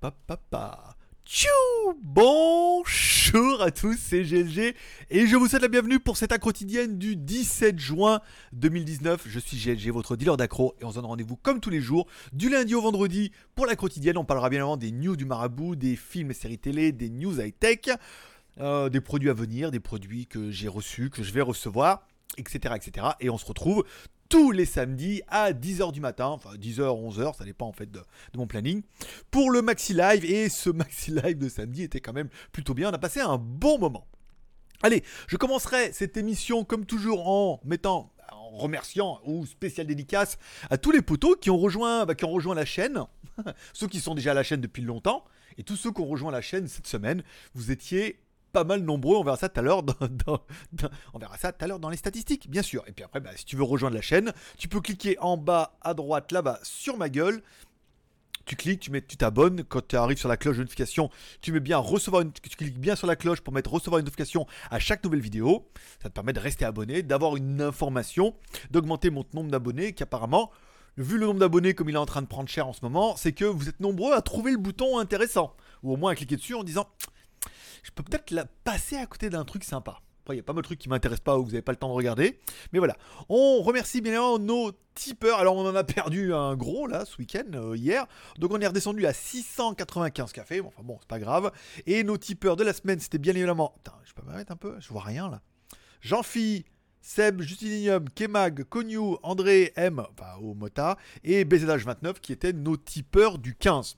pa, Tchou Bonjour à tous, c'est GLG et je vous souhaite la bienvenue pour cette accro quotidienne du 17 juin 2019. Je suis GLG, votre dealer d'accro et on se donne rendez-vous comme tous les jours du lundi au vendredi pour la quotidienne. On parlera bien évidemment des news du marabout, des films et séries télé, des news high-tech, euh, des produits à venir, des produits que j'ai reçus, que je vais recevoir, etc., etc. Et on se retrouve tous les samedis à 10h du matin, enfin 10h, 11h, ça dépend en fait de, mon planning, pour le Maxi Live. Et ce Maxi Live de samedi était quand même plutôt bien. On a passé un bon moment. Allez, je commencerai cette émission comme toujours en mettant en remerciant ou spécial dédicace à tous les potos qui ont rejoint, bah, qui ont rejoint la chaîne, ceux qui sont déjà à la chaîne depuis longtemps, et tous ceux qui ont rejoint la chaîne cette semaine. Vous étiez pas mal nombreux. On verra ça tout à l'heure dans, on verra ça tout à l'heure dans les statistiques, bien sûr. Et puis après, bah, si tu veux rejoindre la chaîne, tu peux cliquer en bas à droite là-bas sur ma gueule. Tu cliques, tu mets, tu t'abonnes. Quand tu arrives sur la cloche de notification, tu mets bien recevoir tu cliques bien sur la cloche pour mettre recevoir une notification à chaque nouvelle vidéo. Ça te permet de rester abonné, d'avoir une information, d'augmenter mon nombre d'abonnés qui apparemment vu le nombre d'abonnés comme il est en train de prendre cher en ce moment, c'est que vous êtes nombreux à trouver le bouton intéressant. Ou au moins à cliquer dessus en disant je peux peut-être la passer à côté d'un truc sympa. Il y a pas mal de trucs qui m'intéressent pas ou que vous n'avez pas le temps de regarder. Mais voilà. On remercie bien évidemment nos tipeurs. Alors, on en a perdu un gros là ce week-end, euh, hier. Donc, on est redescendu à 695 cafés. Bon, enfin bon, c'est pas grave. Et nos tipeurs de la semaine, c'était bien évidemment. Putain, je peux m'arrêter un peu Je vois rien là. Jean-Phi. Seb, Justininium, Kemag, Konyu, André M, enfin au Mota, et BZH29 qui étaient nos tipeurs du 15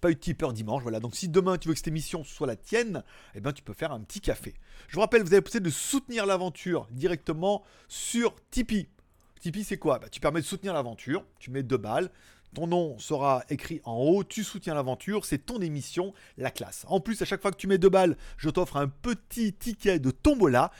pas eu de tipeur dimanche. Voilà, donc si demain tu veux que cette émission soit la tienne, eh ben, tu peux faire un petit café. Je vous rappelle, vous avez possibilité de soutenir l'aventure directement sur Tipeee. Tipeee, c'est quoi? Bah, Tu permets de soutenir l'aventure, tu mets deux balles. Ton nom sera écrit en haut, tu soutiens l'aventure, c'est ton émission, la classe. En plus, à chaque fois que tu mets deux balles, je t'offre un petit ticket de tombola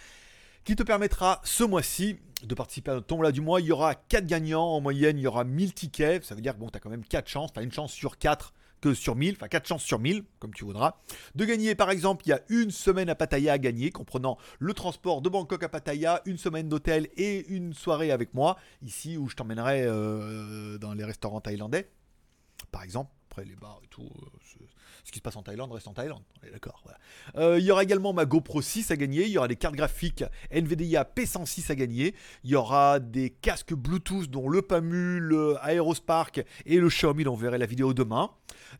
qui te permettra ce mois-ci de participer à notre tombola du mois. Il y aura 4 gagnants en moyenne, il y aura 1000 tickets. Ça veut dire que bon, tu as quand même 4 chances, tu as une chance sur 4 que sur 1000, enfin 4 chances sur 1000, comme tu voudras, de gagner par exemple, il y a une semaine à Pattaya à gagner, comprenant le transport de Bangkok à Pattaya, une semaine d'hôtel et une soirée avec moi, ici où je t'emmènerai euh, dans les restaurants thaïlandais, par exemple, après les bars et tout, euh, ce qui se passe en Thaïlande reste en Thaïlande. D'accord. Euh, il y aura également ma GoPro 6 à gagner. Il y aura des cartes graphiques NVIDIA P106 à gagner. Il y aura des casques Bluetooth dont le PAMU, le Aerospark et le Xiaomi. On verra la vidéo demain.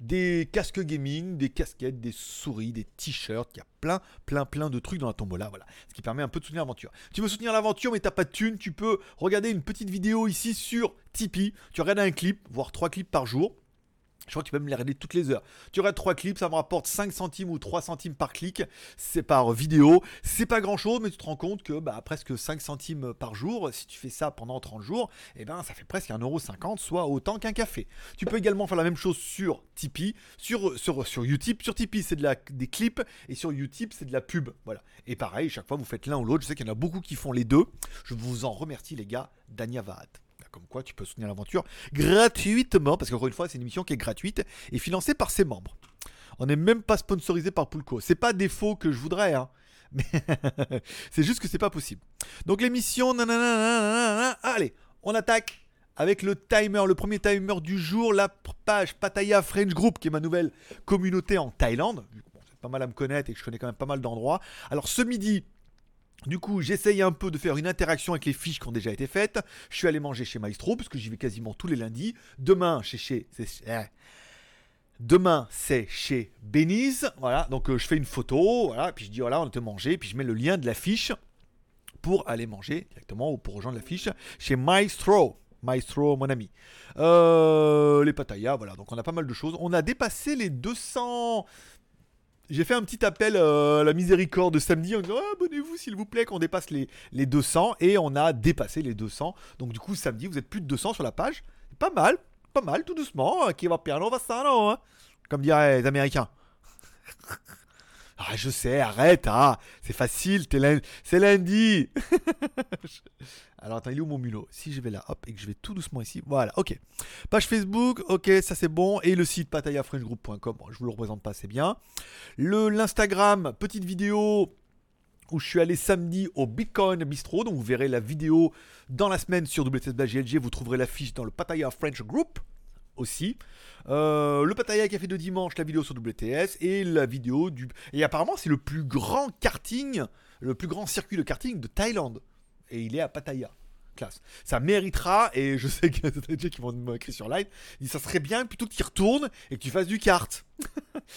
Des casques gaming, des casquettes, des souris, des t-shirts. Il y a plein, plein, plein de trucs dans la tombola. Voilà. Ce qui permet un peu de soutenir l'aventure. Tu veux soutenir l'aventure mais t'as pas de thune, tu peux regarder une petite vidéo ici sur Tipeee. Tu regardes un clip, voire trois clips par jour. Je crois que tu peux me les regarder toutes les heures. Tu regardes trois clips, ça me rapporte 5 centimes ou 3 centimes par clic. C'est par vidéo. C'est pas grand chose, mais tu te rends compte que bah, presque 5 centimes par jour, si tu fais ça pendant 30 jours, eh ben, ça fait presque 1,50€, soit autant qu'un café. Tu peux également faire la même chose sur Tipeee, sur, sur, sur Utip. Sur Tipeee, c'est de la, des clips, et sur Utip, c'est de la pub. Voilà. Et pareil, chaque fois, vous faites l'un ou l'autre. Je sais qu'il y en a beaucoup qui font les deux. Je vous en remercie, les gars. Dania comme quoi tu peux soutenir l'aventure gratuitement, parce qu'encore une fois, c'est une émission qui est gratuite et financée par ses membres. On n'est même pas sponsorisé par Poulco. C'est pas défaut que je voudrais, hein. Mais c'est juste que c'est pas possible. Donc l'émission, allez, on attaque avec le timer, le premier timer du jour, la page Pattaya French Group, qui est ma nouvelle communauté en Thaïlande. Bon, c'est pas mal à me connaître et que je connais quand même pas mal d'endroits. Alors ce midi, du coup, j'essaye un peu de faire une interaction avec les fiches qui ont déjà été faites. Je suis allé manger chez Maestro, parce que j'y vais quasiment tous les lundis. Demain, chez chez... Eh. Demain, c'est chez Beniz. Voilà, donc euh, je fais une photo, voilà, puis je dis voilà, on était manger, puis je mets le lien de la fiche pour aller manger directement ou pour rejoindre la fiche chez Maestro. Maestro, mon ami. Euh, les Pattaya, voilà, donc on a pas mal de choses. On a dépassé les 200, j'ai fait un petit appel euh, à la miséricorde de samedi en disant ah, abonnez-vous s'il vous plaît qu'on dépasse les, les 200 et on a dépassé les 200. Donc du coup samedi vous êtes plus de 200 sur la page. Pas mal, pas mal, tout doucement. Qui va piano va ça non hein Comme diraient les Américains. Ah, je sais, arrête, ah, c'est facile, c'est lundi. Alors, attends, il est où mon mulot Si je vais là, hop, et que je vais tout doucement ici, voilà, ok. Page Facebook, ok, ça c'est bon. Et le site patayafrenchgroup.com, bon, je vous le représente pas, c'est bien. L'Instagram, petite vidéo où je suis allé samedi au Bitcoin Bistro. Donc vous verrez la vidéo dans la semaine sur WTS Vous trouverez la fiche dans le Pataya French Group aussi. Euh, le Pattaya Café de dimanche, la vidéo sur WTS et la vidéo du. Et apparemment, c'est le plus grand karting, le plus grand circuit de karting de Thaïlande. Et il est à Pattaya. Classe. Ça méritera, et je sais y a des gens qui vont m'écrire sur live, disent ça serait bien plutôt que tu retournes et que tu fasses du kart.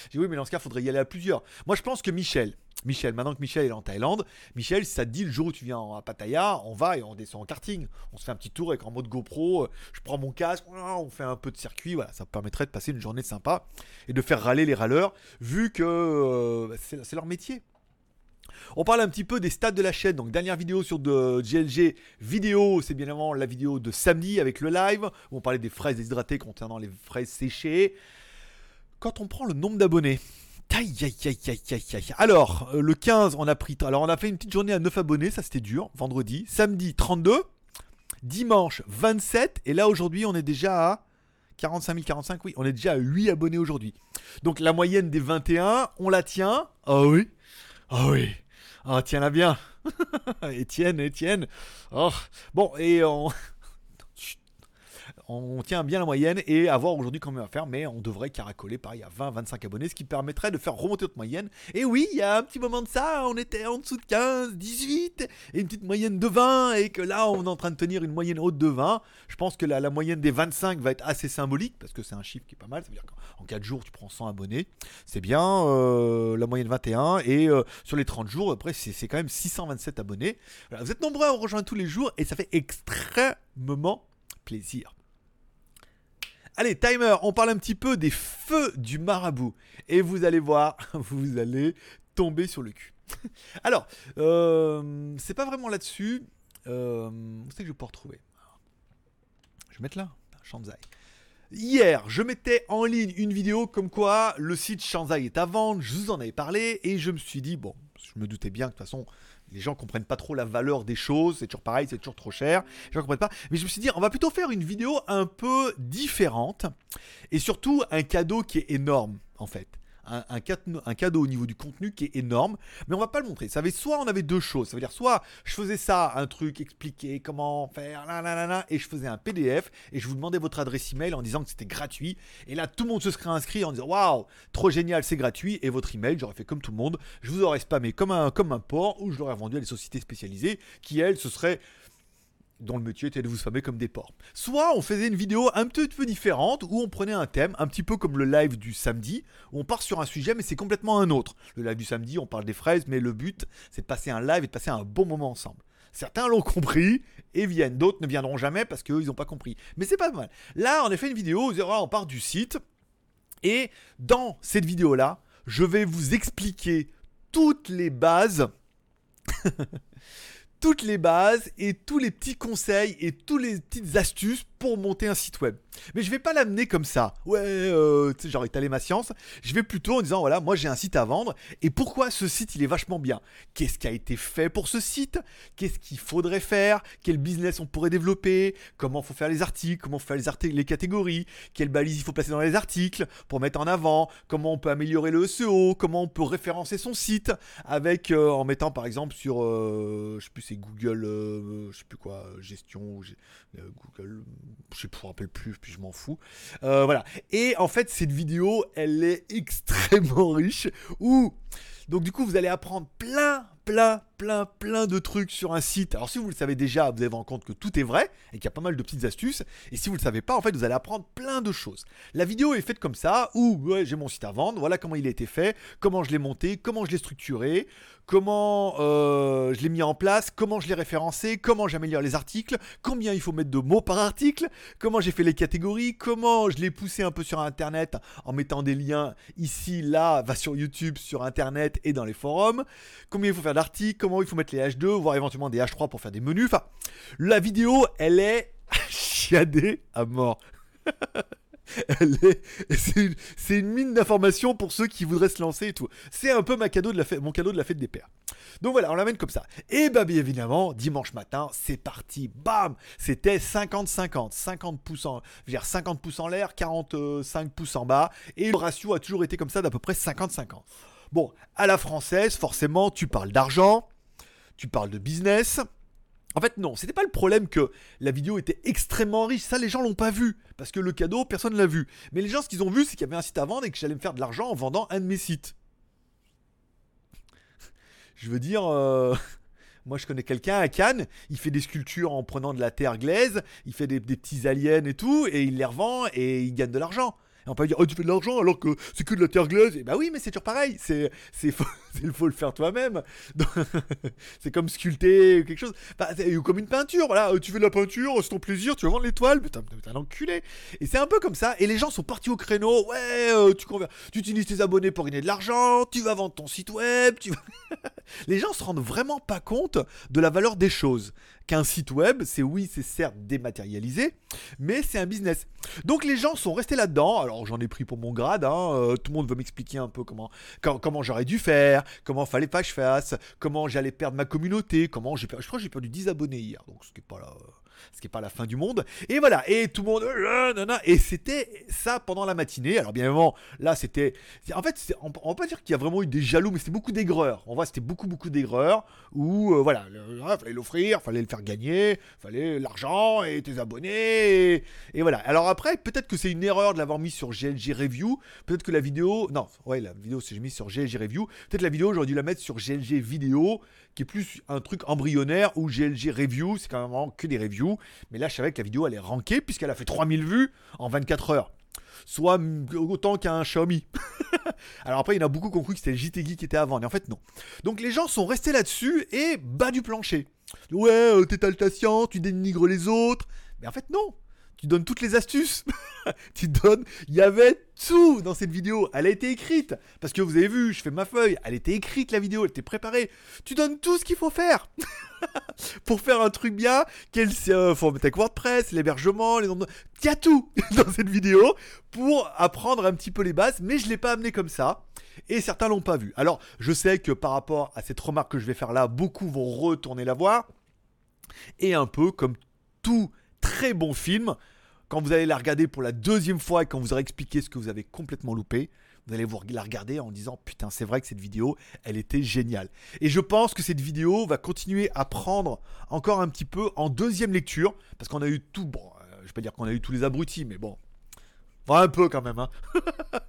J'ai dit oui, mais dans ce cas, faudrait y aller à plusieurs. Moi, je pense que Michel, Michel, maintenant que Michel est en Thaïlande, Michel, ça te dit le jour où tu viens à Pattaya, on va et on descend en karting. On se fait un petit tour avec en mode GoPro, je prends mon casque, on fait un peu de circuit, voilà, ça permettrait de passer une journée sympa et de faire râler les râleurs, vu que euh, c'est leur métier. On parle un petit peu des stats de la chaîne. Donc, dernière vidéo sur de GLG vidéo, c'est bien évidemment la vidéo de samedi avec le live, où on parlait des fraises déshydratées concernant les fraises séchées. Quand on prend le nombre d'abonnés, Aïe, aïe, aïe, aïe, aïe. Alors, euh, le 15, on a pris. Alors, on a fait une petite journée à 9 abonnés, ça c'était dur. Vendredi. Samedi, 32. Dimanche, 27. Et là, aujourd'hui, on est déjà à 45 045. Oui, on est déjà à 8 abonnés aujourd'hui. Donc, la moyenne des 21, on la tient. Ah oui. Ah oui. Ah, tiens-la bien. Étienne, Étienne. Oh. Bon, et on on tient bien la moyenne et à voir aujourd'hui combien on va faire, mais on devrait caracoler pareil à 20-25 abonnés, ce qui permettrait de faire remonter notre moyenne. Et oui, il y a un petit moment de ça, on était en dessous de 15, 18, et une petite moyenne de 20, et que là on est en train de tenir une moyenne haute de 20. Je pense que la, la moyenne des 25 va être assez symbolique, parce que c'est un chiffre qui est pas mal, ça veut dire qu'en 4 jours tu prends 100 abonnés, c'est bien, euh, la moyenne 21, et euh, sur les 30 jours, après c'est quand même 627 abonnés. vous êtes nombreux à rejoindre tous les jours, et ça fait extrêmement plaisir. Allez, timer, on parle un petit peu des feux du marabout. Et vous allez voir, vous allez tomber sur le cul. Alors, euh, c'est pas vraiment là-dessus. Euh, où c'est que je peux retrouver? Je vais mettre là, Shanzai. Hier, je mettais en ligne une vidéo comme quoi le site Shanzai est à vendre, je vous en avais parlé, et je me suis dit, bon, je me doutais bien que de toute façon, les gens comprennent pas trop la valeur des choses, c'est toujours pareil, c'est toujours trop cher. Les gens pas. Mais je me suis dit, on va plutôt faire une vidéo un peu différente et surtout un cadeau qui est énorme en fait un, cadeau au niveau du contenu qui est énorme, mais on va pas le montrer. Ça soit on avait deux choses, ça veut dire soit je faisais ça, un truc expliqué comment faire, et je faisais un PDF et je vous demandais votre adresse email en disant que c'était gratuit. Et là, tout le monde se serait inscrit en disant waouh, trop génial, c'est gratuit. Et votre email, j'aurais fait comme tout le monde, je vous aurais spammé comme un, comme porc ou je l'aurais vendu à des sociétés spécialisées qui elles se seraient dont le métier était de vous spammer comme des porcs. Soit on faisait une vidéo un petit peu différente où on prenait un thème, un petit peu comme le live du samedi, où on part sur un sujet mais c'est complètement un autre. Le live du samedi, on parle des fraises, mais le but c'est de passer un live et de passer un bon moment ensemble. Certains l'ont compris et viennent, d'autres ne viendront jamais parce qu'eux ils n'ont pas compris. Mais c'est pas mal. Là, on a fait une vidéo on part du site et dans cette vidéo là, je vais vous expliquer toutes les bases toutes les bases et tous les petits conseils et toutes les petites astuces pour monter un site web. Mais je vais pas l'amener comme ça. Ouais, euh, genre étaler ma science. Je vais plutôt en disant voilà, moi j'ai un site à vendre. Et pourquoi ce site il est vachement bien? Qu'est-ce qui a été fait pour ce site? Qu'est-ce qu'il faudrait faire? Quel business on pourrait développer? Comment faut faire les articles? Comment faire les, articles, les catégories? Quelles balises il faut placer dans les articles pour mettre en avant? Comment on peut améliorer le SEO Comment on peut référencer son site? Avec euh, en mettant par exemple sur euh, je sais plus c'est Google je sais plus quoi gestion Google je ne me rappelle plus, puis je m'en fous. Euh, voilà. Et en fait, cette vidéo, elle est extrêmement riche. Où, donc du coup, vous allez apprendre plein, plein, plein, plein de trucs sur un site. Alors si vous le savez déjà, vous allez vous rendre compte que tout est vrai et qu'il y a pas mal de petites astuces. Et si vous le savez pas, en fait, vous allez apprendre plein de choses. La vidéo est faite comme ça, où j'ai mon site à vendre, voilà comment il a été fait, comment je l'ai monté, comment je l'ai structuré, comment euh, je l'ai mis en place, comment je l'ai référencé, comment j'améliore les articles, combien il faut mettre de mots par article, comment j'ai fait les catégories, comment je l'ai poussé un peu sur Internet en mettant des liens ici, là, va sur YouTube, sur Internet et dans les forums, combien il faut faire d'articles, comment il faut mettre les H2, voire éventuellement des H3 pour faire des menus. Enfin, la vidéo, elle est chiadée à mort. c'est une, mine d'informations pour ceux qui voudraient se lancer et tout. C'est un peu mon cadeau de la fête des pères. Donc voilà, on l'amène comme ça. Et bah bien évidemment, dimanche matin, c'est parti. Bam C'était 50-50. 50 pouces en, je veux dire 50 pouces en l'air, 45 pouces en bas. Et le ratio a toujours été comme ça d'à peu près 50-50. Bon, à la française, forcément, tu parles d'argent, tu parles de business, En fait, non, c'était pas le problème que la vidéo était extrêmement riche. Ça, les gens l'ont pas vu. Parce que le cadeau, personne l'a vu. Mais les gens, ce qu'ils ont vu, c'est qu'il y avait un site à vendre et que j'allais me faire de l'argent en vendant un de mes sites. Je veux dire. euh, Moi, je connais quelqu'un à Cannes, il fait des sculptures en prenant de la terre glaise, il fait des, des petits aliens et tout, et il les revend et il gagne de l'argent. Et on peut dire, oh, tu fais de l'argent alors que c'est que de la terre glaise. Et bah oui, mais c'est toujours pareil. C'est, c'est, faut, faut le faire toi-même. C'est comme sculpter ou quelque chose. Bah, c'est comme une peinture. Voilà, Euh, tu fais de la peinture, c'est ton plaisir, tu vas vendre l'étoile. Putain, t'es un enculé. Et c'est un peu comme ça. Et les gens sont partis au créneau. Ouais, euh, tu, tu utilises tes abonnés pour gagner de l'argent. Tu vas vendre ton site web. Les gens se rendent vraiment pas compte de la valeur des choses. Qu'un site web, c'est oui, c'est certes dématérialisé, mais c'est un business. Donc les gens sont restés là-dedans. Alors j'en ai pris pour mon grade. hein, euh, tout le monde veut m'expliquer un peu comment, comment j'aurais dû faire, comment fallait pas que je fasse, comment j'allais perdre ma communauté, comment j'ai perdu. Je crois j'ai perdu 10 abonnés hier, donc ce qui est pas là. Ce qui est pas la fin du monde. Et voilà. Et tout le monde. euh. Et c'était ça pendant la matinée. Alors bien évidemment, là c'était. En fait, on, on va pas dire qu'il y a vraiment eu des jaloux, mais c'était beaucoup d'aigreurs. On voit, c'était beaucoup beaucoup d'aigreurs où euh, voilà, le- ah, fallait l'offrir, fallait le faire gagner, fallait l'argent et tes abonnés. Et, voilà. Alors après, peut-être que c'est une erreur de l'avoir mis sur GLG Review. Peut-être que la vidéo. Non, ouais, la vidéo, c'est mis sur GLG Review. Peut-être la vidéo, j'aurais dû la mettre sur GLG Vidéo, qui est plus un truc embryonnaire, ou GLG Review, c'est quand même que des reviews. Mais là, je savais que la vidéo allait ranker, puisqu'elle a fait 3000 vues en 24 heures. Soit autant qu'un Xiaomi. Alors après, il y en a beaucoup qui ont cru que c'était le JT Geek qui était avant, mais en fait, non. Donc les gens sont restés là-dessus et bas du plancher. Ouais, euh, t'étales ta science, tu dénigres les autres. Mais en fait, non. Tu donnes toutes les astuces. tu donnes. Il y avait tout dans cette vidéo. Elle a été écrite. Parce que vous avez vu, je fais ma feuille. Elle était écrite, la vidéo. Elle était préparée. Tu donnes tout ce qu'il faut faire. Pour faire un truc bien, quel euh, faut avec WordPress, l'hébergement, les noms de... Il y a tout dans cette vidéo pour apprendre un petit peu les bases, mais je l'ai pas amené comme ça. Et certains l'ont pas vu. Alors, je sais que par rapport à cette remarque que je vais faire là, beaucoup vont retourner la voir. Et un peu comme tout très bon film, quand vous allez la regarder pour la deuxième fois et quand vous aurez expliqué ce que vous avez complètement loupé, vous allez vous la regarder en disant putain c'est vrai que cette vidéo elle était géniale. Et je pense que cette vidéo va continuer à prendre encore un petit peu en deuxième lecture parce qu'on a eu tout bon, euh, je vais pas dire qu'on a eu tous les abrutis mais bon Bon, un peu quand même, hein.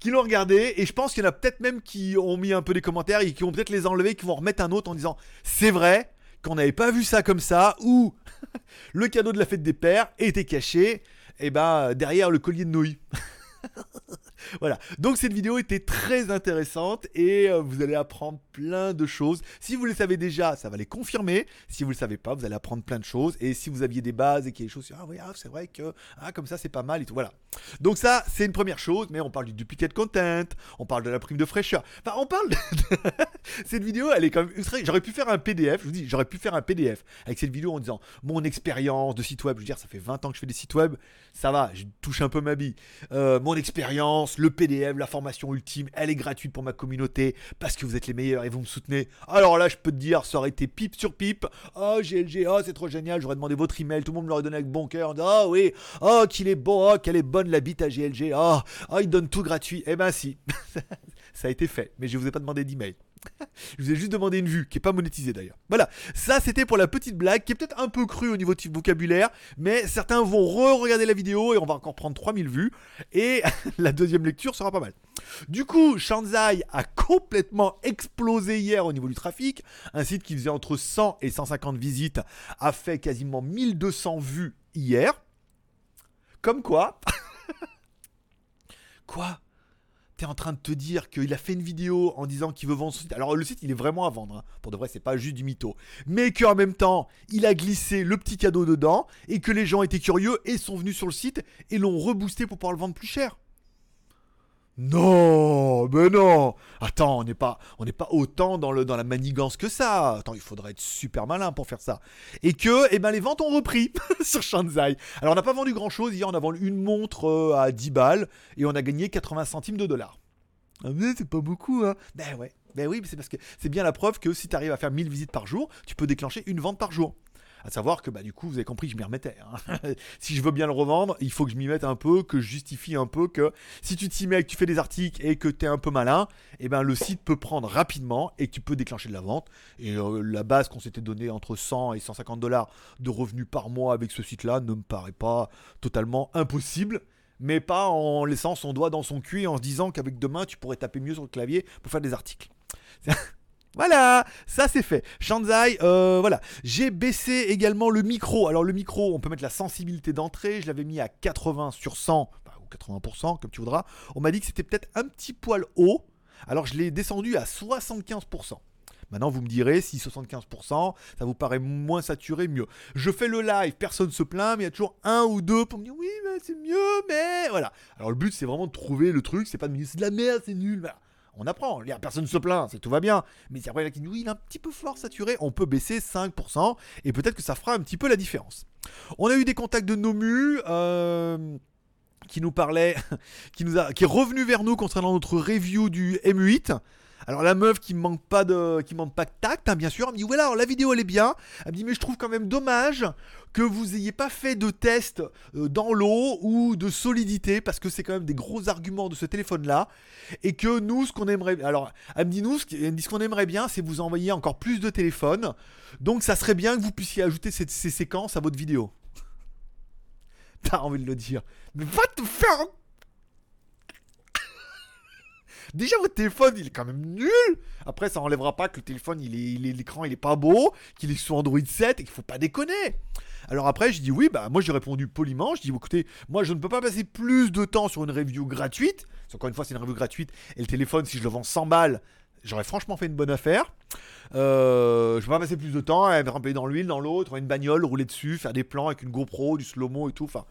qui l'ont regardé, et je pense qu'il y en a peut-être même qui ont mis un peu des commentaires et qui vont peut-être les enlever, qui vont remettre un autre en disant c'est vrai qu'on n'avait pas vu ça comme ça, ou le cadeau de la fête des pères était caché, et ben derrière le collier de nouilles. voilà. Donc cette vidéo était très intéressante et euh, vous allez apprendre plein de choses. Si vous le savez déjà, ça va les confirmer. Si vous le savez pas, vous allez apprendre plein de choses. Et si vous aviez des bases et qu'il y a des choses, ah ah, c'est vrai que ah, comme ça c'est pas mal et tout. Voilà. Donc ça, c'est une première chose. Mais on parle du duplicate content, on parle de la prime de fraîcheur. Enfin, on parle. De... cette vidéo, elle est quand même. J'aurais pu faire un PDF. Je vous dis, j'aurais pu faire un PDF avec cette vidéo en disant mon expérience de site web. Je veux dire, ça fait 20 ans que je fais des sites web. Ça va, je touche un peu ma bille. Euh, mon expérience, le PDF, la formation ultime, elle est gratuite pour ma communauté parce que vous êtes les meilleurs et vous me soutenez. Alors là, je peux te dire, ça aurait été pipe sur pipe. Oh, GLG, oh, c'est trop génial. J'aurais demandé votre email. Tout le monde me l'aurait donné avec bon cœur. Ah oui, oh, qu'il est beau, oh, qu'elle est bonne la bite à GLG. Oh, oh, il donne tout gratuit. Eh ben si, ça a été fait. Mais je vous ai pas demandé d'email. Je vous ai juste demandé une vue, qui est pas monétisée d'ailleurs. Voilà, ça c'était pour la petite blague, qui est peut-être un peu crue au niveau de vocabulaire, mais certains vont re-regarder la vidéo et on va encore prendre 3000 vues, et la deuxième lecture sera pas mal. Du coup, Shanzai a complètement explosé hier au niveau du trafic. Un site qui faisait entre 100 et 150 visites a fait quasiment 1200 vues hier. Comme quoi Quoi? En train de te dire qu'il a fait une vidéo en disant qu'il veut vendre son site. Alors le site il est vraiment à vendre, hein. pour de vrai c'est pas juste du mytho. Mais qu'en même temps il a glissé le petit cadeau dedans et que les gens étaient curieux et sont venus sur le site et l'ont reboosté pour pouvoir le vendre plus cher. Non, mais non. Attends, on n'est pas, on n'est pas autant dans le dans la manigance que ça. Attends, il faudrait être super malin pour faire ça. Et que, eh ben, les ventes ont repris sur Shanzai. Alors, on n'a pas vendu grand chose. Hier, on a vendu une montre euh, à 10 balles et on a gagné 80 centimes de dollars. Ah, mais c'est pas beaucoup, hein. Ben ouais. Ben oui, c'est parce que c'est bien la preuve que si tu arrives à faire 1000 visites par jour, tu peux déclencher une vente par jour. À savoir que bah, du coup, vous avez compris que je m'y remettais. hein. si je veux bien le revendre, il faut que je m'y mette un peu, que je justifie un peu que si tu t'y mets, que tu fais des articles et que tu es un peu malin, et ben le site peut prendre rapidement et tu peux déclencher de la vente. Et euh, la base qu'on s'était donné entre 100 et 150 dollars de revenus par mois avec ce site-là ne me paraît pas totalement impossible. Mais pas en laissant son doigt dans son cul et en se disant qu'avec demain tu pourrais taper mieux sur le clavier pour faire des articles. Voilà, ça c'est fait. Shanzai, euh, voilà. J'ai baissé également le micro. Alors le micro, on peut mettre la sensibilité d'entrée. Je l'avais mis à 80 sur 100, enfin, ou 80%, comme tu voudras. On m'a dit que c'était peut-être un petit poil haut. Alors je l'ai descendu à 75%. Maintenant, vous me direz si 75%, ça vous paraît moins saturé, mieux. Je fais le live, personne se plaint, mais il y a toujours un ou deux pour me dire oui, mais c'est mieux, mais voilà. Alors le but, c'est vraiment de trouver le truc, c'est pas de me dire c'est de la merde, c'est nul. Voilà. On apprend, personne ne se plaint, c'est tout va bien. Mais si après a qui oui, il est un petit peu fort saturé, on peut baisser 5% et peut-être que ça fera un petit peu la différence. On a eu des contacts de Nomu. euh, qui nous parlait, qui, qui est revenu vers nous concernant notre review du M8. Alors la meuf qui manque pas de, qui manque pas de tact, hein, bien sûr, elle me dit voilà, alors la vidéo elle est bien. Elle me dit mais je trouve quand même dommage que vous ayez pas fait de test euh, dans l'eau ou de solidité parce que c'est quand même des gros arguments de ce téléphone là et que nous ce qu'on aimerait, alors elle me dit nous ce qu'on aimerait bien c'est vous envoyer encore plus de téléphones. Donc ça serait bien que vous puissiez ajouter ces, ces séquences à votre vidéo. T'as envie de le dire. Mais va te faire Déjà votre téléphone il est quand même nul. Après ça enlèvera pas que le téléphone il est, il l'écran il est pas beau, qu'il est sous Android 7 et qu'il faut pas déconner. Alors après je dis oui bah moi j'ai répondu poliment, je dis écoutez moi je ne peux pas passer plus de temps sur une review gratuite. Qu'Encore une fois c'est une review gratuite et le téléphone si je le vends 100 balles j'aurais franchement fait une bonne affaire. Euh, je vais pas passer plus de temps à me ramper dans l'huile, dans l'eau, trouver une bagnole, rouler dessus, faire des plans avec une GoPro, du slow-mo et tout. Enfin,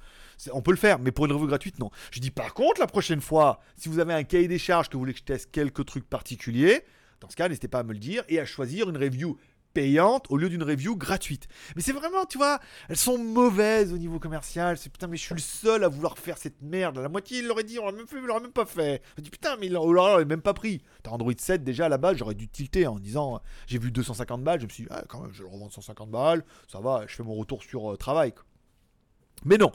on peut le faire, mais pour une revue gratuite, non. Je dis par contre, la prochaine fois, si vous avez un cahier des charges que vous voulez que je teste quelques trucs particuliers, dans ce cas, n'hésitez pas à me le dire et à choisir une review payante au lieu d'une review gratuite. Mais c'est vraiment, tu vois, elles sont mauvaises au niveau commercial. C'est putain, mais je suis le seul à vouloir faire cette merde. La moitié, il l'aurait dit, on l'a même fait, l'aurait même pas fait. Je dis putain, mais il l'aurait même pas pris. T'as Android 7 déjà à la base, j'aurais dû tilter en disant, j'ai vu 250 balles, je me suis dit, ah, quand même, je vais le revendre 150 balles, ça va, je fais mon retour sur euh, travail. Mais non.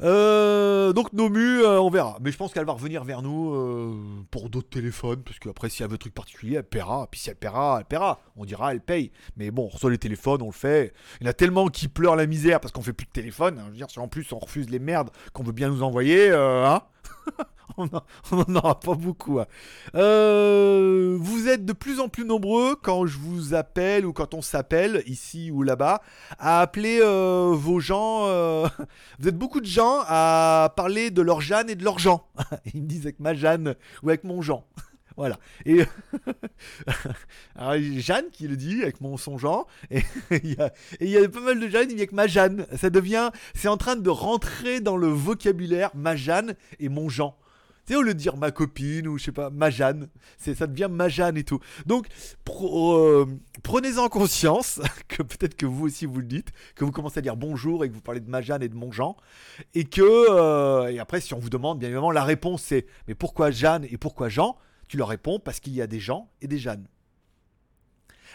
Euh, donc Nomu, euh, on verra. Mais je pense qu'elle va revenir vers nous euh, pour d'autres téléphones, parce qu'après, si elle veut un truc particulier, elle paiera. Puis si elle paiera, elle paiera. On dira, elle paye. Mais bon, on reçoit les téléphones, on le fait. Il y en a tellement qui pleurent la misère parce qu'on fait plus de téléphone. hein. Je veux dire, si en plus on refuse les merdes qu'on veut bien nous envoyer, euh, hein on n'en aura pas beaucoup. hein. Euh, vous êtes de plus en plus nombreux quand je vous appelle ou quand on s'appelle ici ou là-bas à appeler euh, vos gens. euh, Vous êtes beaucoup de gens à parler de leur Jeanne et de leur Jean. Ils me disent avec ma Jeanne ou avec mon Jean. Voilà. Et Alors, a Jeanne qui le dit avec mon son Jean. Et il y a, y a pas mal de Jeanne, il dit avec ma Jeanne. Ça devient. C'est en train de rentrer dans le vocabulaire ma Jeanne et mon Jean. Tu sais, au lieu de dire ma copine ou je sais pas, ma Jeanne, c'est, ça devient ma Jeanne et tout. Donc, euh, prenez-en conscience, que peut-être que vous aussi vous le dites, que vous commencez à dire bonjour et que vous parlez de ma Jeanne et de mon Jean. Et que, euh, et après, si on vous demande, bien évidemment, la réponse c'est mais pourquoi Jeanne et pourquoi Jean? Tu leur réponds parce qu'il y a des gens et des Jeannes.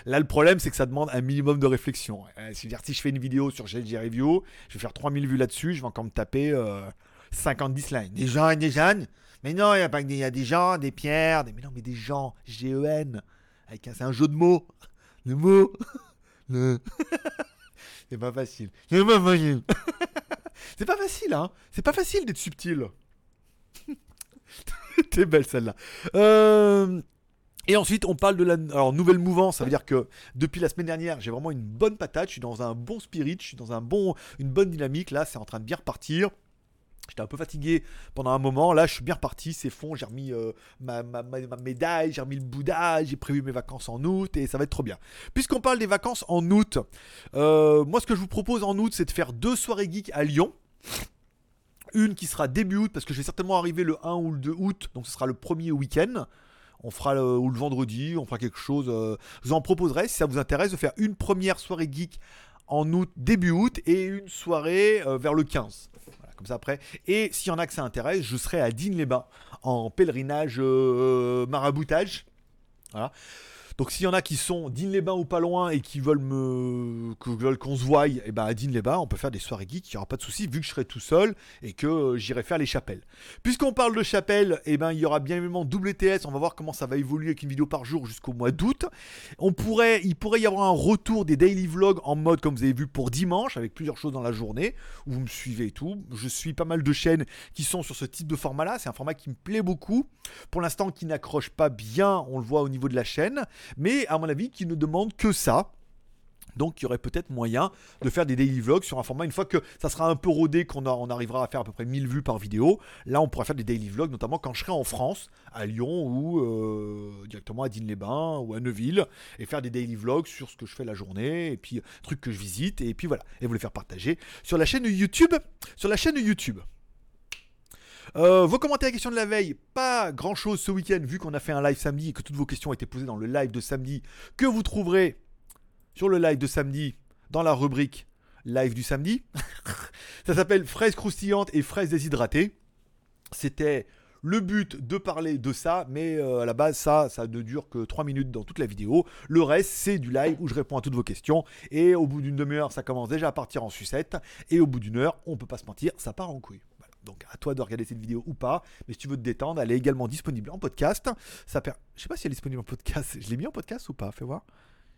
Là, le problème, c'est que ça demande un minimum de réflexion. Euh, C'est-à-dire, si je fais une vidéo sur GLG Review, je vais faire 3000 vues là-dessus, je vais encore me taper euh, 50 dislikes. Des gens et des Jeannes Mais non, il y a pas que des, il y a des gens, des pierres, des... mais non, mais des gens, G-E-N. Avec un- C'est un jeu de mots. Le mot. C'est pas facile. C'est pas facile. c'est pas facile, hein. C'est pas facile d'être subtil. T'es belle celle-là. Euh, Et ensuite, on parle de la alors, nouvelle mouvance. Ça veut dire que depuis la semaine dernière, j'ai vraiment une bonne patate. Je suis dans un bon spirit. Je suis dans un bon, une bonne dynamique. Là, c'est en train de bien repartir. J'étais un peu fatigué pendant un moment. Là, je suis bien reparti. C'est fond. J'ai remis euh, ma, ma- ma- médaille. J'ai remis le Bouddha. J'ai prévu mes vacances en août. Et ça va être trop bien. Puisqu'on parle des vacances en août, euh, moi, ce que je vous propose en août, c'est de faire deux soirées geeks à Lyon. Une qui sera début août, parce que je vais certainement arriver le 1 ou le 2 août. Donc, ce sera le premier week-end. On fera le, ou le vendredi, on fera quelque chose. euh, je vous en proposerai, si ça vous intéresse, de faire une première soirée geek en août, début août, et une soirée euh, vers le 15. Voilà, comme ça après. Et s'il y en a que ça intéresse, je serai à Digne-les-Bains en pèlerinage euh, maraboutage. Voilà. Donc s'il y en a qui sont d'In-les-Bains ou pas loin et qui veulent me veulent qu'on se voie, et ben à Digne-les-Bains, on peut faire des soirées geeks, il n'y aura pas de souci vu que je serai tout seul et que euh, j'irai faire les chapelles. Puisqu'on parle de chapelles, et ben il y aura bien évidemment WTS, on va voir comment ça va évoluer avec une vidéo par jour jusqu'au mois d'août. On pourrait il pourrait y avoir un retour des daily vlogs en mode comme vous avez vu pour dimanche avec plusieurs choses dans la journée où vous me suivez et tout. Je suis pas mal de chaînes qui sont sur ce type de format là, c'est un format qui me plaît beaucoup. Pour l'instant qui n'accroche pas bien, on le voit au niveau de la chaîne, mais à mon avis qui ne demande que ça. Donc il y aurait peut-être moyen de faire des daily vlogs sur un format, une fois que ça sera un peu rodé, qu'on on arrivera à faire à peu près 1000 vues par vidéo, là on pourra faire des daily vlogs, notamment quand je serai en France, à Lyon ou euh, directement à Digne-les-Bains ou à Neuville, et faire des daily vlogs sur ce que je fais la journée, et puis trucs que je visite, et puis voilà, et vous les faire partager sur la chaîne YouTube, sur la chaîne YouTube. Euh, vos commentaires et questions de la veille, pas grand chose ce week-end vu qu'on a fait un live samedi et que toutes vos questions ont été posées dans le live de samedi que vous trouverez sur le live de samedi dans la rubrique live du samedi? ça s'appelle fraises croustillantes et fraises déshydratées. C'était le but de parler de ça, mais euh, à la base, ça, ne dure que 3 minutes dans toute la vidéo. Le reste, c'est du live où je réponds à toutes vos questions. Et au bout d'une demi-heure, ça commence déjà à partir en sucette. Et au bout d'une heure, on peut pas se mentir, ça part en couille. Donc à toi de regarder cette vidéo ou pas. Mais si tu veux te détendre, elle est également disponible en podcast. Ça per... Je sais pas si elle est disponible en podcast. Je l'ai mis en podcast ou pas Fais voir.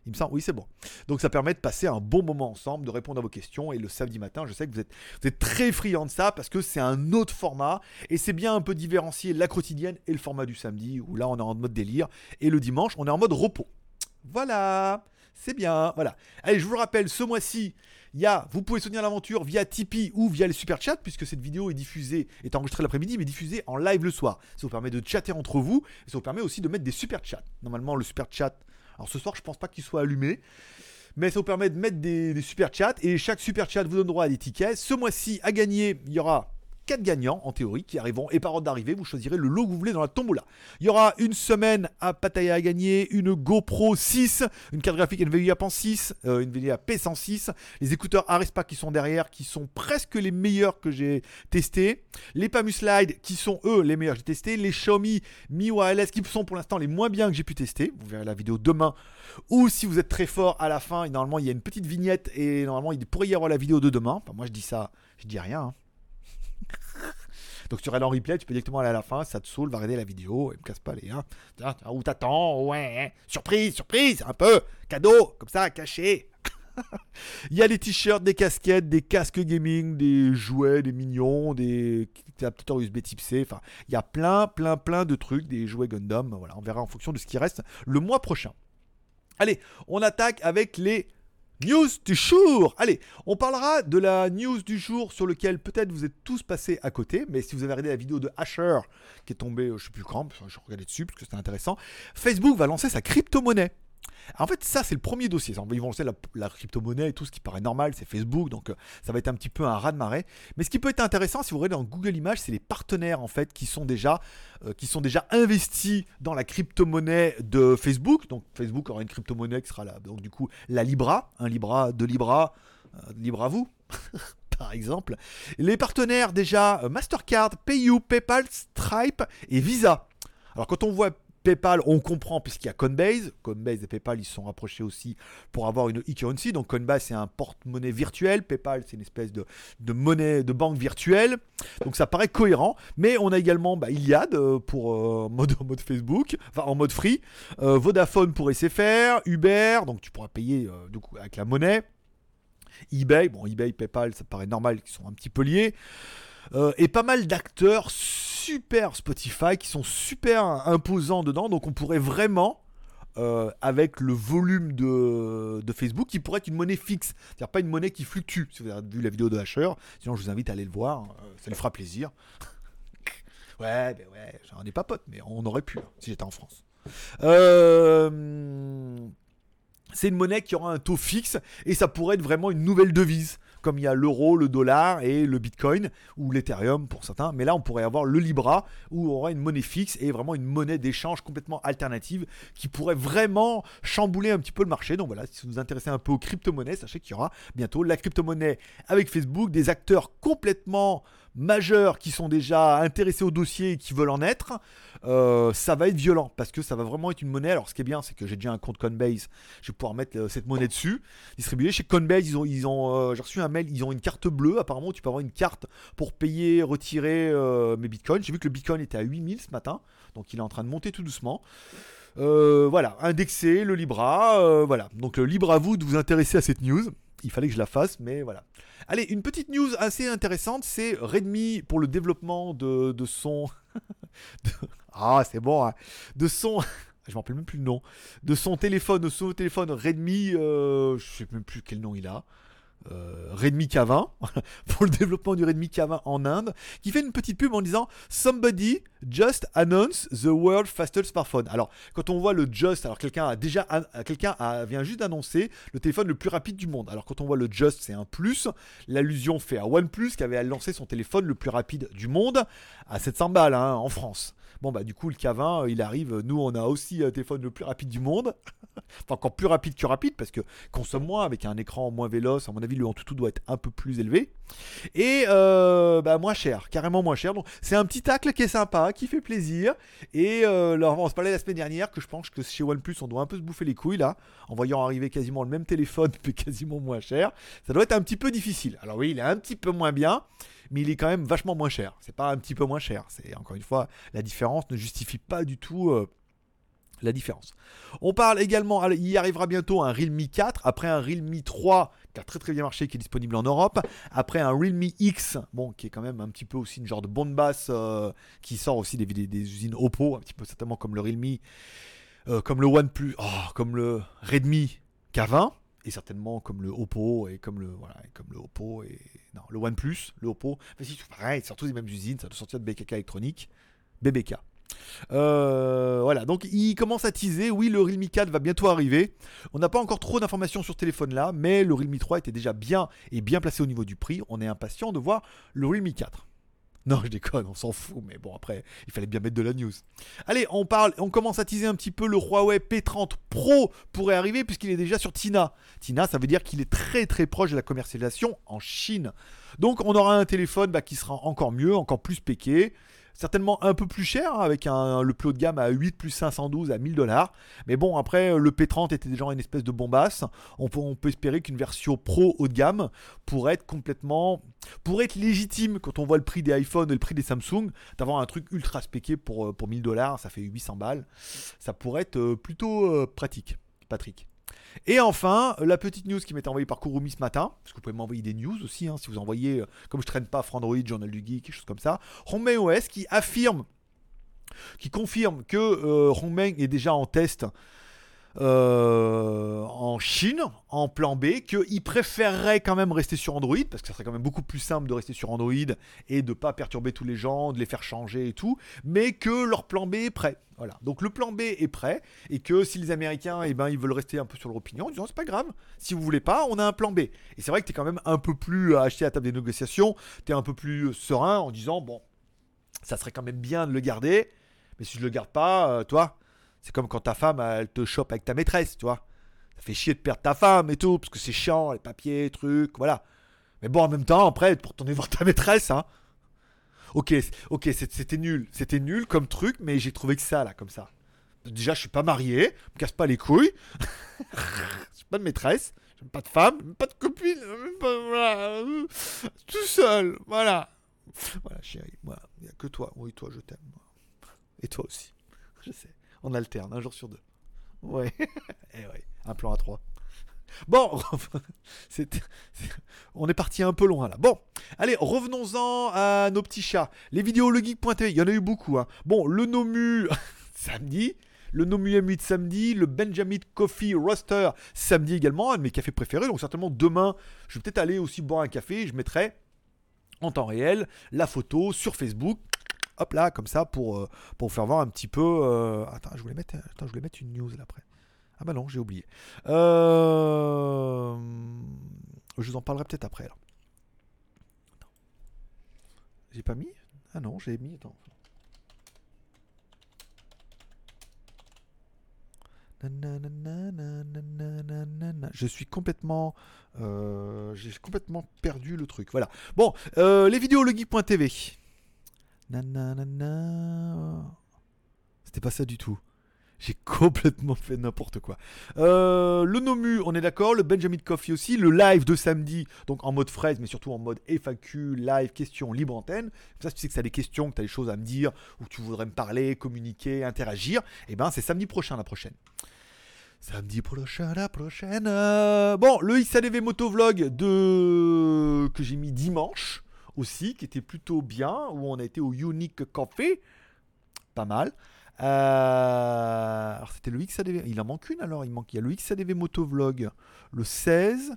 Il me semble, oui, c'est bon. Donc ça permet de passer un bon moment ensemble, de répondre à vos questions. Et le samedi matin, je sais que vous êtes, vous êtes très friand de ça parce que c'est un autre format. Et c'est bien un peu différencier la quotidienne et le format du samedi, où là on est en mode délire. Et le dimanche, on est en mode repos. Voilà, c'est bien. Voilà. Allez, je vous le rappelle, ce mois-ci, il y a, vous pouvez soutenir l'aventure via Tipeee ou via les super chats, puisque cette vidéo est diffusée, est enregistrée l'après-midi, mais diffusée en live le soir. Ça vous permet de chatter entre vous, et ça vous permet aussi de mettre des super chats. Normalement, le super chat, alors ce soir, je pense pas qu'il soit allumé. Mais ça vous permet de mettre des, des super chats et chaque super chat vous donne droit à des tickets. Ce mois-ci, à gagner, il y aura 4 gagnants en théorie qui arriveront et par ordre d'arrivée vous choisirez le lot que vous voulez dans la tombola. Il y aura une semaine à Pattaya à gagner, une GoPro 6, une carte graphique Nvidia Pan 6, euh, Nvidia P106, les écouteurs Arespa qui sont derrière qui sont presque les meilleurs que j'ai testés, les Pamu Slide qui sont eux les meilleurs que j'ai testés, les Xiaomi Mi Wireless qui sont pour l'instant les moins bien que j'ai pu tester. Vous verrez la vidéo demain ou si vous êtes très fort à la fin, normalement il y a une petite vignette et normalement il pourrait y avoir la vidéo de demain. Moi je dis ça, je dis rien. Hein. Donc tu regardes en replay, tu peux directement aller à la fin, ça te saoule, va regarder la vidéo, et me casse pas les hein. Où t'attends Ouais, hein. surprise, surprise, un peu, cadeau, comme ça, caché. Il y a des t-shirts, des casquettes, des casques gaming, des jouets, des mignons, des adaptateurs USB type C. Enfin, il y a plein, plein, plein de trucs, des jouets Gundam. Voilà, on verra en fonction de ce qui reste le mois prochain. Allez, on attaque avec les News du jour Allez, on parlera de la news du jour sur lequel peut-être vous êtes tous passés à côté, mais si vous avez regardé la vidéo de Asher qui est tombée, je sais plus quand, je regardais dessus parce que c'était intéressant, Facebook va lancer sa crypto-monnaie. En fait, ça, c'est le premier dossier. Ils vont lancer la, crypto-monnaie et tout ce qui paraît normal, c'est Facebook, donc euh, ça va être un petit peu un raz-de-marée. Mais ce qui peut être intéressant, si vous regardez dans Google Images, c'est les partenaires en fait qui sont déjà, euh, qui sont déjà investis dans la crypto-monnaie de Facebook. Donc Facebook aura une crypto-monnaie qui sera là, donc du coup la Libra, un Libra, deux Libra, euh, Libra vous. par exemple. Les partenaires déjà Mastercard, PayU, PayPal, Stripe et Visa. Alors quand on voit PayPal, on comprend puisqu'il y a Coinbase. Coinbase et PayPal, ils se sont rapprochés aussi pour avoir une e-currency. Donc Coinbase, c'est un porte-monnaie virtuel. PayPal, c'est une espèce de, monnaie de banque virtuelle. Donc ça paraît cohérent. Mais on a également bah, Iliad euh, pour euh, mode, en mode Facebook, enfin en mode free. Euh, Vodafone pour SFR, Uber, donc tu pourras payer avec la monnaie. eBay, bon eBay, PayPal, ça paraît normal qu'ils sont un petit peu liés. et pas mal d'acteurs super Spotify, qui sont super imposants dedans. Donc on pourrait vraiment, euh, avec le volume de, Facebook, qui pourrait être une monnaie fixe. C'est-à-dire pas une monnaie qui fluctue. Si vous avez vu la vidéo de Hasher, sinon je vous invite à aller le voir. Euh, ça lui fera plaisir. ouais, ben ouais, j'en ai pas pote, mais on aurait pu hein, si j'étais en France. Euh, c'est une monnaie qui aura un taux fixe et ça pourrait être vraiment une nouvelle devise comme il y a l'euro, le dollar et le bitcoin, ou l'Ethereum pour certains. Mais là, on pourrait avoir le Libra, où on aura une monnaie fixe et vraiment une monnaie d'échange complètement alternative qui pourrait vraiment chambouler un petit peu le marché. Donc voilà, si vous vous intéressez un peu aux crypto-monnaies, sachez qu'il y aura bientôt la crypto-monnaie avec Facebook, des acteurs complètement majeurs qui sont déjà intéressés au dossier et qui veulent en être, euh, ça va être violent parce que ça va vraiment être une monnaie. Alors, ce qui est bien, c'est que j'ai déjà un compte Coinbase, je vais pouvoir mettre euh, cette monnaie dessus, distribuer. Chez Coinbase, ils ont, euh, j'ai reçu un mail, ils ont une carte bleue. Apparemment, tu peux avoir une carte pour payer, retirer mes bitcoins. J'ai vu que le bitcoin était à 8000 ce matin, donc il est en train de monter tout doucement. voilà, indexé, le Libra, voilà. Donc libre à vous de vous intéresser à cette news. Il fallait que je la fasse, mais voilà. Allez, une petite news assez intéressante, c'est Redmi pour le développement de, son... Ah, c'est bon, hein. de son... je m'en rappelle même plus le nom, de son téléphone, de son téléphone Redmi, euh, je sais même plus quel nom il a. Euh, Redmi K20 pour le développement du Redmi K20 en Inde, qui fait une petite pub en disant Somebody just announced the world fastest smartphone. Alors, quand on voit le just, alors quelqu'un a déjà, quelqu'un vient juste d'annoncer le téléphone le plus rapide du monde. Alors, quand on voit le just, c'est un plus. L'allusion fait à OnePlus qui avait lancé son téléphone le plus rapide du monde à 700 balles hein, en France. Bon, bah, du coup, le K20, euh, il arrive. Nous, on a aussi un téléphone le plus rapide du monde. enfin, encore plus rapide que rapide parce que consomme moins avec un écran moins véloce. À mon avis, le Antutu doit être un peu plus élevé. Et euh, bah, moins cher, carrément moins cher. Donc, c'est un petit tacle qui est sympa, qui fait plaisir. Et euh, on se parlait la semaine dernière que je pense que chez OnePlus, on doit un peu se bouffer les couilles là, en voyant arriver quasiment le même téléphone, mais quasiment moins cher. Ça doit être un petit peu difficile. Alors, oui, il est un petit peu moins bien mais il est quand même vachement moins cher. C'est pas un petit peu moins cher. C'est encore une fois, la différence ne justifie pas du tout. Euh, la différence. On parle également, il arrivera bientôt un Realme 4, après un Realme 3 qui a très très bien marché, qui est disponible en Europe, après un Realme X, bon, qui est quand même un petit peu aussi une genre de bonne basse, euh, qui sort aussi des, des, usines Oppo, un petit peu certainement comme le Realme, euh, comme le OnePlus, oh, comme le Redmi K20, et certainement comme le Oppo, et comme le, voilà, comme le Oppo, et non, le OnePlus, le Oppo, mais c'est pareil, surtout les mêmes usines, ça doit sortir de BKK électronique, BBK. Euh, voilà, donc il commence à teaser. Oui, le Realme 4 va bientôt arriver. On n'a pas encore trop d'informations sur ce téléphone là, mais le Realme 3 était déjà bien et bien placé au niveau du prix. On est impatient de voir le Realme 4. Non, je déconne, on s'en fout, mais bon, après, il fallait bien mettre de la news. Allez, on parle, on commence à teaser un petit peu le Huawei P30 Pro pourrait arriver puisqu'il est déjà sur Tina. Tina, ça veut dire qu'il est très très proche de la commercialisation en Chine. Donc, on aura un téléphone bah, qui sera encore mieux, encore plus péqué certainement un peu plus cher, hein, avec le plus haut de gamme à 8 plus 512 à 1000 dollars. Mais bon, après, le P30 était déjà une espèce de bombasse. On peut, espérer qu'une version pro haut de gamme pourrait être complètement. pourrait être légitime quand on voit le prix des iPhones et le prix des Samsung, d'avoir un truc ultra spéqué pour, euh, pour 1000 dollars, ça fait 800 balles. Ça pourrait être euh, plutôt euh, pratique, Patrick. Et enfin, la petite news qui m'est envoyée par Kurumi ce matin, parce que vous pouvez m'envoyer des news aussi, hein, si vous envoyez, euh, comme je traîne pas Frandroid, Journal du Geek, quelque chose comme ça, Hongmeng OS qui affirme, qui confirme que euh, est déjà en test euh, en Chine, en plan B, qu'ils préféreraient quand même rester sur Android, parce que ça serait quand même beaucoup plus simple de rester sur Android et de pas perturber tous les gens, de les faire changer et tout, mais que leur plan B est prêt. Voilà. Donc le plan B est prêt, et que si les Américains, eh ben, ils veulent rester un peu sur leur opinion, en disant c'est pas grave, si vous voulez pas, on a un plan B. Et c'est vrai que tu es quand même un peu plus à acheter à table des négociations, tu es un peu plus serein en disant bon, ça serait quand même bien de le garder, mais si je le garde pas, euh, toi, c'est comme quand ta femme, elle te chope avec ta maîtresse, tu vois. Ça fait chier de perdre ta femme et tout, parce que c'est chiant, les papiers, trucs, voilà. Mais bon, en même temps, après, pour tourner voir ta maîtresse, hein. Ok, ok, c'était nul. C'était nul comme truc, mais j'ai trouvé que ça, là, comme ça. Déjà, je suis pas marié, me casse pas les couilles. Je suis pas de maîtresse, j'ai pas de femme, même pas de copine, même pas, voilà, tout seul, voilà. Voilà, chérie, moi, il n'y a que toi. Oui, toi, je t'aime. Et toi aussi. Je sais on alterne un jour sur deux. Ouais. eh ouais, un plan à trois. Bon, on est parti un peu loin là. Bon, allez, revenons-en à nos petits chats. Les vidéos legeek.tv, il y en a eu beaucoup. Hein. Bon, le Nomu samedi, le Nomu M8 samedi, le Benjamin Coffee Roaster samedi également, un de mes cafés préférés. Donc certainement demain, je vais peut-être aller aussi boire un café. Je mettrai en temps réel la photo sur Facebook hop là, comme ça, pour, euh, pour faire voir un petit peu. Euh, attends, je voulais mettre, attends, je voulais mettre une news là après. Ah bah non, j'ai oublié. Euh, je vous en parlerai peut-être après. J'ai pas mis? Ah non, j'ai mis. Attends. Je suis complètement, j'ai complètement perdu le truc. Voilà. Bon, les vidéos legeek.tv. C'était pas ça du tout. J'ai complètement fait n'importe quoi. Euh, le Nomu, on est d'accord. Le Benjamin Coffee aussi. Le live de samedi, donc en mode fraise, mais surtout en mode FAQ, live, questions, libre antenne. ça, tu sais que tu as des questions, que tu as des choses à me dire, ou que tu voudrais me parler, communiquer, interagir. Et eh ben, c'est samedi prochain, la prochaine. Samedi prochain, la prochaine. Euh, bon, le XADV Motovlog de... que j'ai mis dimanche aussi, qui était plutôt bien, où on a été au Unique Coffee. Pas mal. Euh, alors c'était le XADV. Il en manque une alors. Il manque. Il y a le XADV Motovlog le 16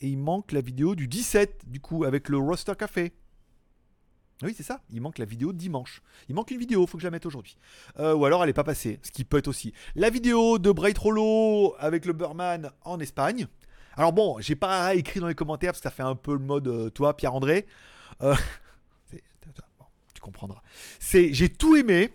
et il manque la vidéo du 17 du coup avec le Roster Café. Oui, c'est ça. Il manque la vidéo dimanche. Il manque une vidéo, faut que je la mette aujourd'hui. Euh, ou alors elle n'est pas passée, ce qui peut être aussi. La vidéo de Bright Rollo avec le Burman en Espagne. Alors bon, j'ai pas écrit dans les commentaires parce que ça fait un peu le mode euh, tu comprendras. C'est, j'ai tout aimé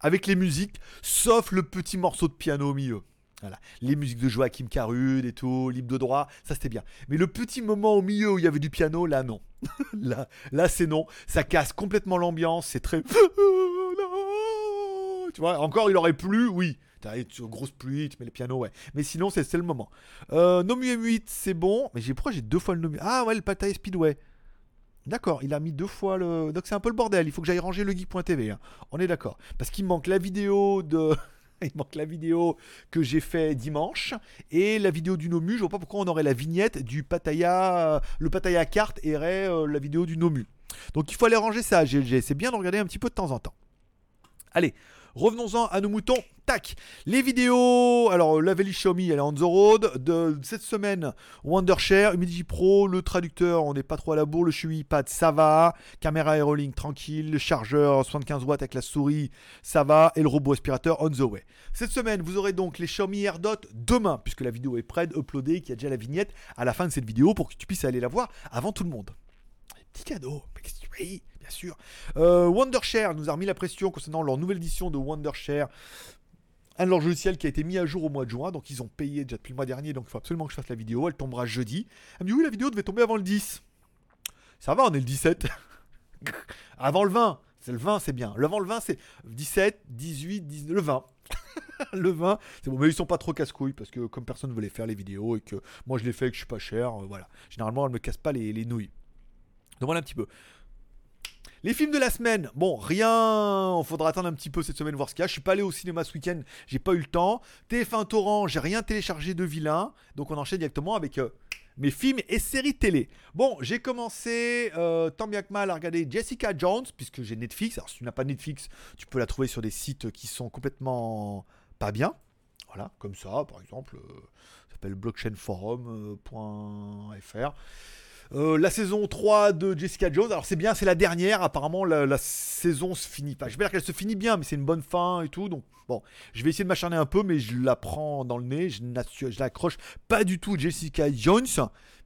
avec les musiques, sauf le petit morceau de piano au milieu. Voilà. Les musiques de Joachim Carud et tout, libre de droit, ça c'était bien. Mais le petit moment au milieu où il y avait du piano, là non. là, là c'est non. Ça casse complètement l'ambiance, c'est très. tu vois, encore il aurait plu, oui. T'as une grosse pluie, tu mets le piano, ouais. Mais sinon, c'est le moment. Euh, Nomu M8, c'est bon. Mais pourquoi j'ai deux fois le Nomu Ah ouais, le Pataille Speedway. D'accord, il a mis deux fois le. Donc c'est un peu le bordel. Il faut que j'aille ranger le geek.tv. Hein. On est d'accord. Parce qu'il manque la vidéo de. il manque la vidéo que j'ai fait dimanche et la vidéo du Nomu. Je vois pas pourquoi on aurait la vignette du Pataya. Le Pataya carte et euh, la vidéo du Nomu. Donc il faut aller ranger ça. C'est bien de regarder un petit peu de temps en temps. Allez, revenons-en à nos moutons. Tac Les vidéos, alors la Veli Xiaomi, elle est on the road. De cette semaine, Wondershare, Humidity Pro, le traducteur, on n'est pas trop à la bourre. Le Shui Pad, ça va. Caméra Aerolink, tranquille. Le chargeur, 75 watts avec la souris, ça va. Et le robot aspirateur, on the way. Cette semaine, vous aurez donc les Xiaomi AirDot demain, puisque la vidéo est prête, uploadée, qu'il y a déjà la vignette à la fin de cette vidéo pour que tu puisses aller la voir avant tout le monde. Petit cadeau. Oui, bien sûr. Euh, Wondershare nous a remis la pression concernant leur nouvelle édition de Wondershare. Un de leurs logiciels qui a été mis à jour au mois de juin, donc ils ont payé déjà depuis le mois dernier, donc il faut absolument que je fasse la vidéo. Elle tombera jeudi. Elle me dit oui, la vidéo devait tomber avant le 10. Ça va, on est le 17. avant le 20. C'est le 20, c'est bien. Avant le 20, c'est 17, 18, 19, le 20. le 20, c'est bon, mais ils sont pas trop casse-couilles parce que comme personne ne veut les faire les vidéos et que moi je les fais et que je suis pas cher, euh, voilà. Généralement, elles me cassent pas les, les nouilles. Voilà un petit peu. Les films de la semaine, bon, rien. Il faudra attendre un petit peu cette semaine voir ce qu'il y a. Je suis pas allé au cinéma ce week-end, j'ai pas eu le temps. TF1 Torrent, j'ai rien téléchargé de vilain. Donc on enchaîne directement avec euh, mes films et séries télé. Bon, j'ai commencé euh, tant bien que mal à regarder Jessica Jones, puisque j'ai Netflix. Alors si tu n'as pas Netflix, tu peux la trouver sur des sites qui sont complètement pas bien. Voilà, comme ça, par exemple, euh, ça s'appelle blockchainforum.fr. Euh, la saison 3 de Jessica Jones, alors c'est bien, c'est la dernière. Apparemment, la, saison se finit pas. Je veux dire qu'elle se finit bien, mais c'est une bonne fin et tout. Donc, bon, je vais essayer de m'acharner un peu, mais je la prends dans le nez. Je, n'accroche pas du tout Jessica Jones,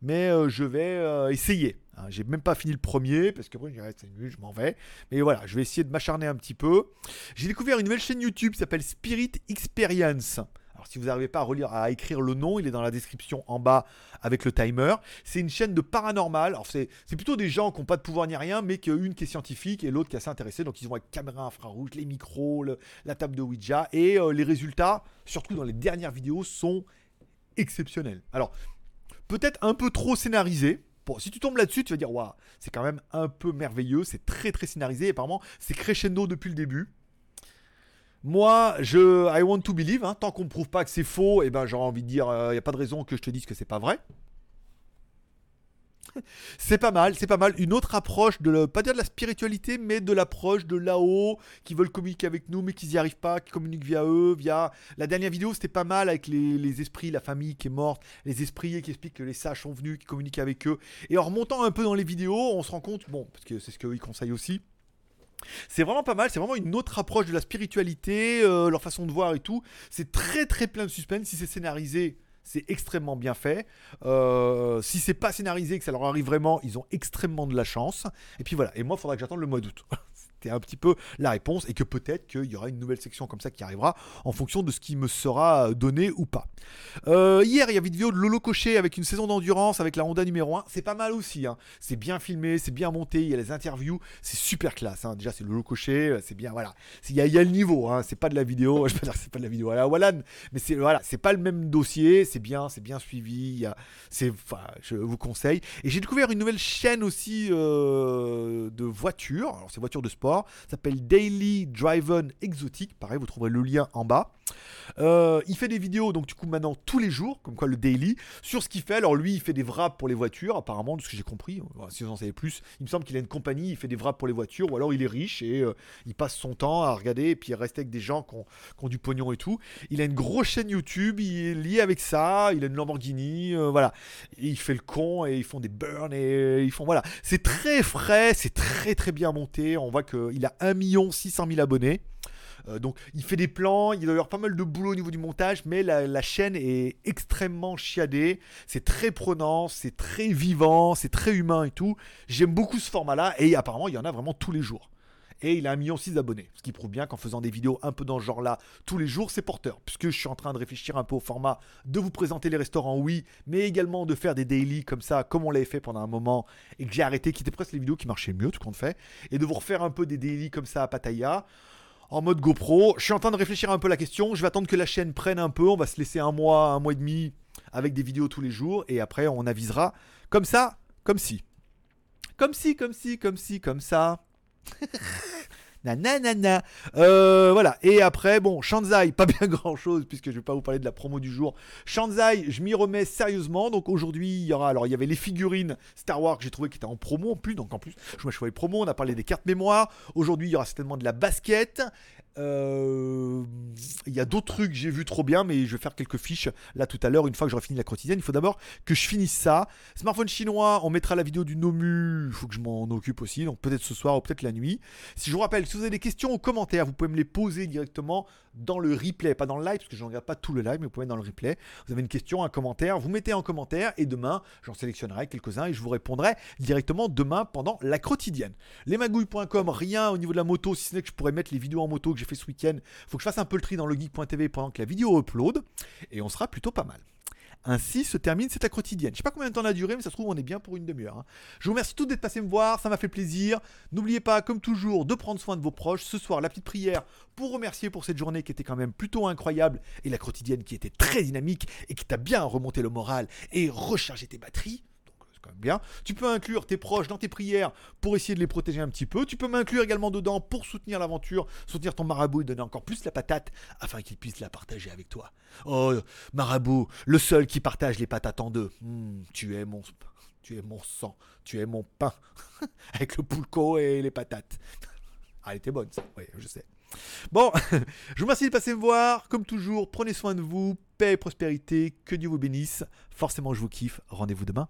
mais euh, je vais euh, essayer. Hein, j'ai même pas fini le premier parce que après c'est nul, je m'en vais. Mais voilà, je vais essayer de m'acharner un petit peu. J'ai découvert une nouvelle chaîne YouTube qui s'appelle Spirit Experience si vous n'arrivez pas à relire, à écrire le nom, il est dans la description en bas avec le timer. C'est une chaîne de paranormal. C'est, plutôt des gens qui n'ont pas de pouvoir ni rien, mais qui une qui est scientifique et l'autre qui est assez intéressé. Donc ils ont avec caméra infrarouge, les micros, la table de Ouija. Et euh, les résultats, surtout dans les dernières vidéos, sont exceptionnels. Alors, peut-être un peu trop scénarisé. Bon, si tu tombes là-dessus, tu vas dire, waouh, c'est quand même un peu merveilleux, c'est très très scénarisé, et apparemment c'est crescendo depuis le début. Moi, je I want to believe. Hein. tant qu'on ne prouve pas que c'est faux, et eh ben j'aurais envie de dire, il euh, n'y a pas de raison que je te dise que c'est pas vrai. c'est pas mal, c'est pas mal. Une autre approche de, pas dire de la spiritualité, mais de l'approche de là-haut, qui veulent communiquer avec nous, mais qui n'y arrivent pas, qui communiquent via eux, via. La dernière vidéo, c'était pas mal avec les, les, esprits, la famille qui est morte, les esprits qui expliquent que les sages sont venus, qui communiquent avec eux. Et en remontant un peu dans les vidéos, on se rend compte, bon, parce que c'est ce qu'ils conseillent aussi c'est vraiment pas mal, c'est vraiment une autre approche de la spiritualité, euh, leur façon de voir et tout. C'est très très plein de suspense. Si c'est scénarisé, c'est extrêmement bien fait. Euh, si c'est pas scénarisé, que ça leur arrive vraiment, ils ont extrêmement de la chance. Et puis voilà. Et moi, il faudra que j'attende le mois d'août. c'était un petit peu la réponse et que peut-être qu'il y aura une nouvelle section comme ça qui arrivera en fonction de ce qui me sera donné ou pas. Euh, hier, il y avait une vidéo de Lolo Cochet avec une saison d'endurance avec la Honda numéro 1. C'est pas mal aussi. Hein. C'est bien filmé, c'est bien monté. Il y a les interviews. C'est super classe. Hein. Déjà, c'est Lolo Cochet. Euh, c'est bien. Voilà. Il y, a, le niveau. Hein. C'est pas de la vidéo. Je peux dire c'est pas de la vidéo à la Wallan. Mais c'est voilà, c'est pas le même dossier. C'est bien, c'est bien suivi. Je vous conseille. Et j'ai découvert une nouvelle chaîne aussi euh, de voitures. Alors, c'est voitures de sport. S'appelle Daily Driven Exotic. Pareil, vous trouverez le lien en bas. Euh, il fait des vidéos, donc du coup maintenant tous les jours, comme quoi le daily, sur ce qu'il fait. Alors lui, il fait des wraps pour les voitures, apparemment, de ce que j'ai compris. Si vous en savez plus, il me semble qu'il a une compagnie, il fait des wraps pour les voitures, ou alors il est riche et euh, il passe son temps à regarder et puis à rester avec des gens qui ont, du pognon et tout. Il a une grosse chaîne YouTube, il est lié avec ça, il a une Lamborghini, euh, voilà. il fait le con et ils font des burns et ils font voilà. C'est très frais, c'est très très bien monté. On voit qu'il a 1 600 000 abonnés. Euh, donc il fait des plans, il doit y avoir pas mal de boulot au niveau du montage, mais la, chaîne est extrêmement chiadée, c'est très prenant, c'est très vivant, c'est très humain et tout. J'aime beaucoup ce format-là et apparemment il y en a vraiment tous les jours. Et il a un million six d'abonnés, ce qui prouve bien qu'en faisant des vidéos un peu dans ce genre-là tous les jours, c'est porteur. Puisque je suis en train de réfléchir un peu au format de vous présenter les restaurants, oui, mais également de faire des daily comme ça, comme on l'avait fait pendant un moment, et que j'ai arrêté, qui presque les vidéos qui marchaient mieux, tout compte fait, et de vous refaire un peu des daily comme ça à Pattaya en mode GoPro. Je suis en train de réfléchir un peu à la question. Je vais attendre que la chaîne prenne un peu. On va se laisser un mois, un mois et demi avec des vidéos tous les jours. Et après, on avisera comme ça, comme si. Comme si, comme si, comme si, comme ça. Nanana. Euh, voilà. Et après, bon, Shanzai, pas bien grand chose, puisque je vais pas vous parler de la promo du jour. Shanzai, je m'y remets sérieusement. Donc aujourd'hui, il y aura. Alors, il y avait les figurines Star Wars j'ai trouvé qui étaient en promo en plus. Donc en plus, je me les promo. On a parlé des cartes mémoire. Aujourd'hui, il y aura certainement de la basket. Euh, il y a d'autres trucs que j'ai vu trop bien, mais je vais faire quelques fiches là tout à l'heure. Une fois que j'aurai fini la quotidienne, il faut d'abord que je finisse ça. Smartphone chinois, on mettra la vidéo du Nomu. Il faut que je m'en occupe aussi, donc peut-être ce soir ou peut-être la nuit. Si je vous rappelle, si vous avez des questions ou commentaires, vous pouvez me les poser directement dans le replay, pas dans le live, parce que je ne regarde pas tout le live, mais vous pouvez mettre dans le replay. Vous avez une question, un commentaire, vous mettez en commentaire et demain, j'en sélectionnerai quelques-uns et je vous répondrai directement demain pendant la quotidienne. Lesmagouilles.com, rien au niveau de la moto, si ce n'est que je pourrais mettre les vidéos en moto que j'ai fait ce week-end. Faut que je fasse un peu le tri dans le geek.tv pendant que la vidéo upload et on sera plutôt pas mal. Ainsi se termine cette quotidienne. Je sais pas combien de temps elle a duré, mais ça se trouve, on est bien pour une demi-heure. Hein. Je vous remercie tous d'être passés me voir, ça m'a fait plaisir. N'oubliez pas, comme toujours, de prendre soin de vos proches. Ce soir, la petite prière pour remercier pour cette journée qui était quand même plutôt incroyable et la quotidienne qui était très dynamique et qui t'a bien remonté le moral et rechargé tes batteries Tu peux inclure tes proches dans tes prières pour essayer de les protéger un petit peu. Tu peux m'inclure également dedans pour soutenir l'aventure, soutenir ton marabout et donner encore plus la patate afin qu'il puisse la partager avec toi. Oh, marabout, le seul qui partage les patates en deux. Hmm, tu es mon tu es mon sang, tu es mon pain avec le poulco et les patates. Ah, elle était bonne, ça. Oui, je sais. Bon, je vous remercie de passer me voir. Comme toujours, prenez soin de vous. Paix et prospérité. Que Dieu vous bénisse. Forcément, je vous kiffe. Rendez-vous demain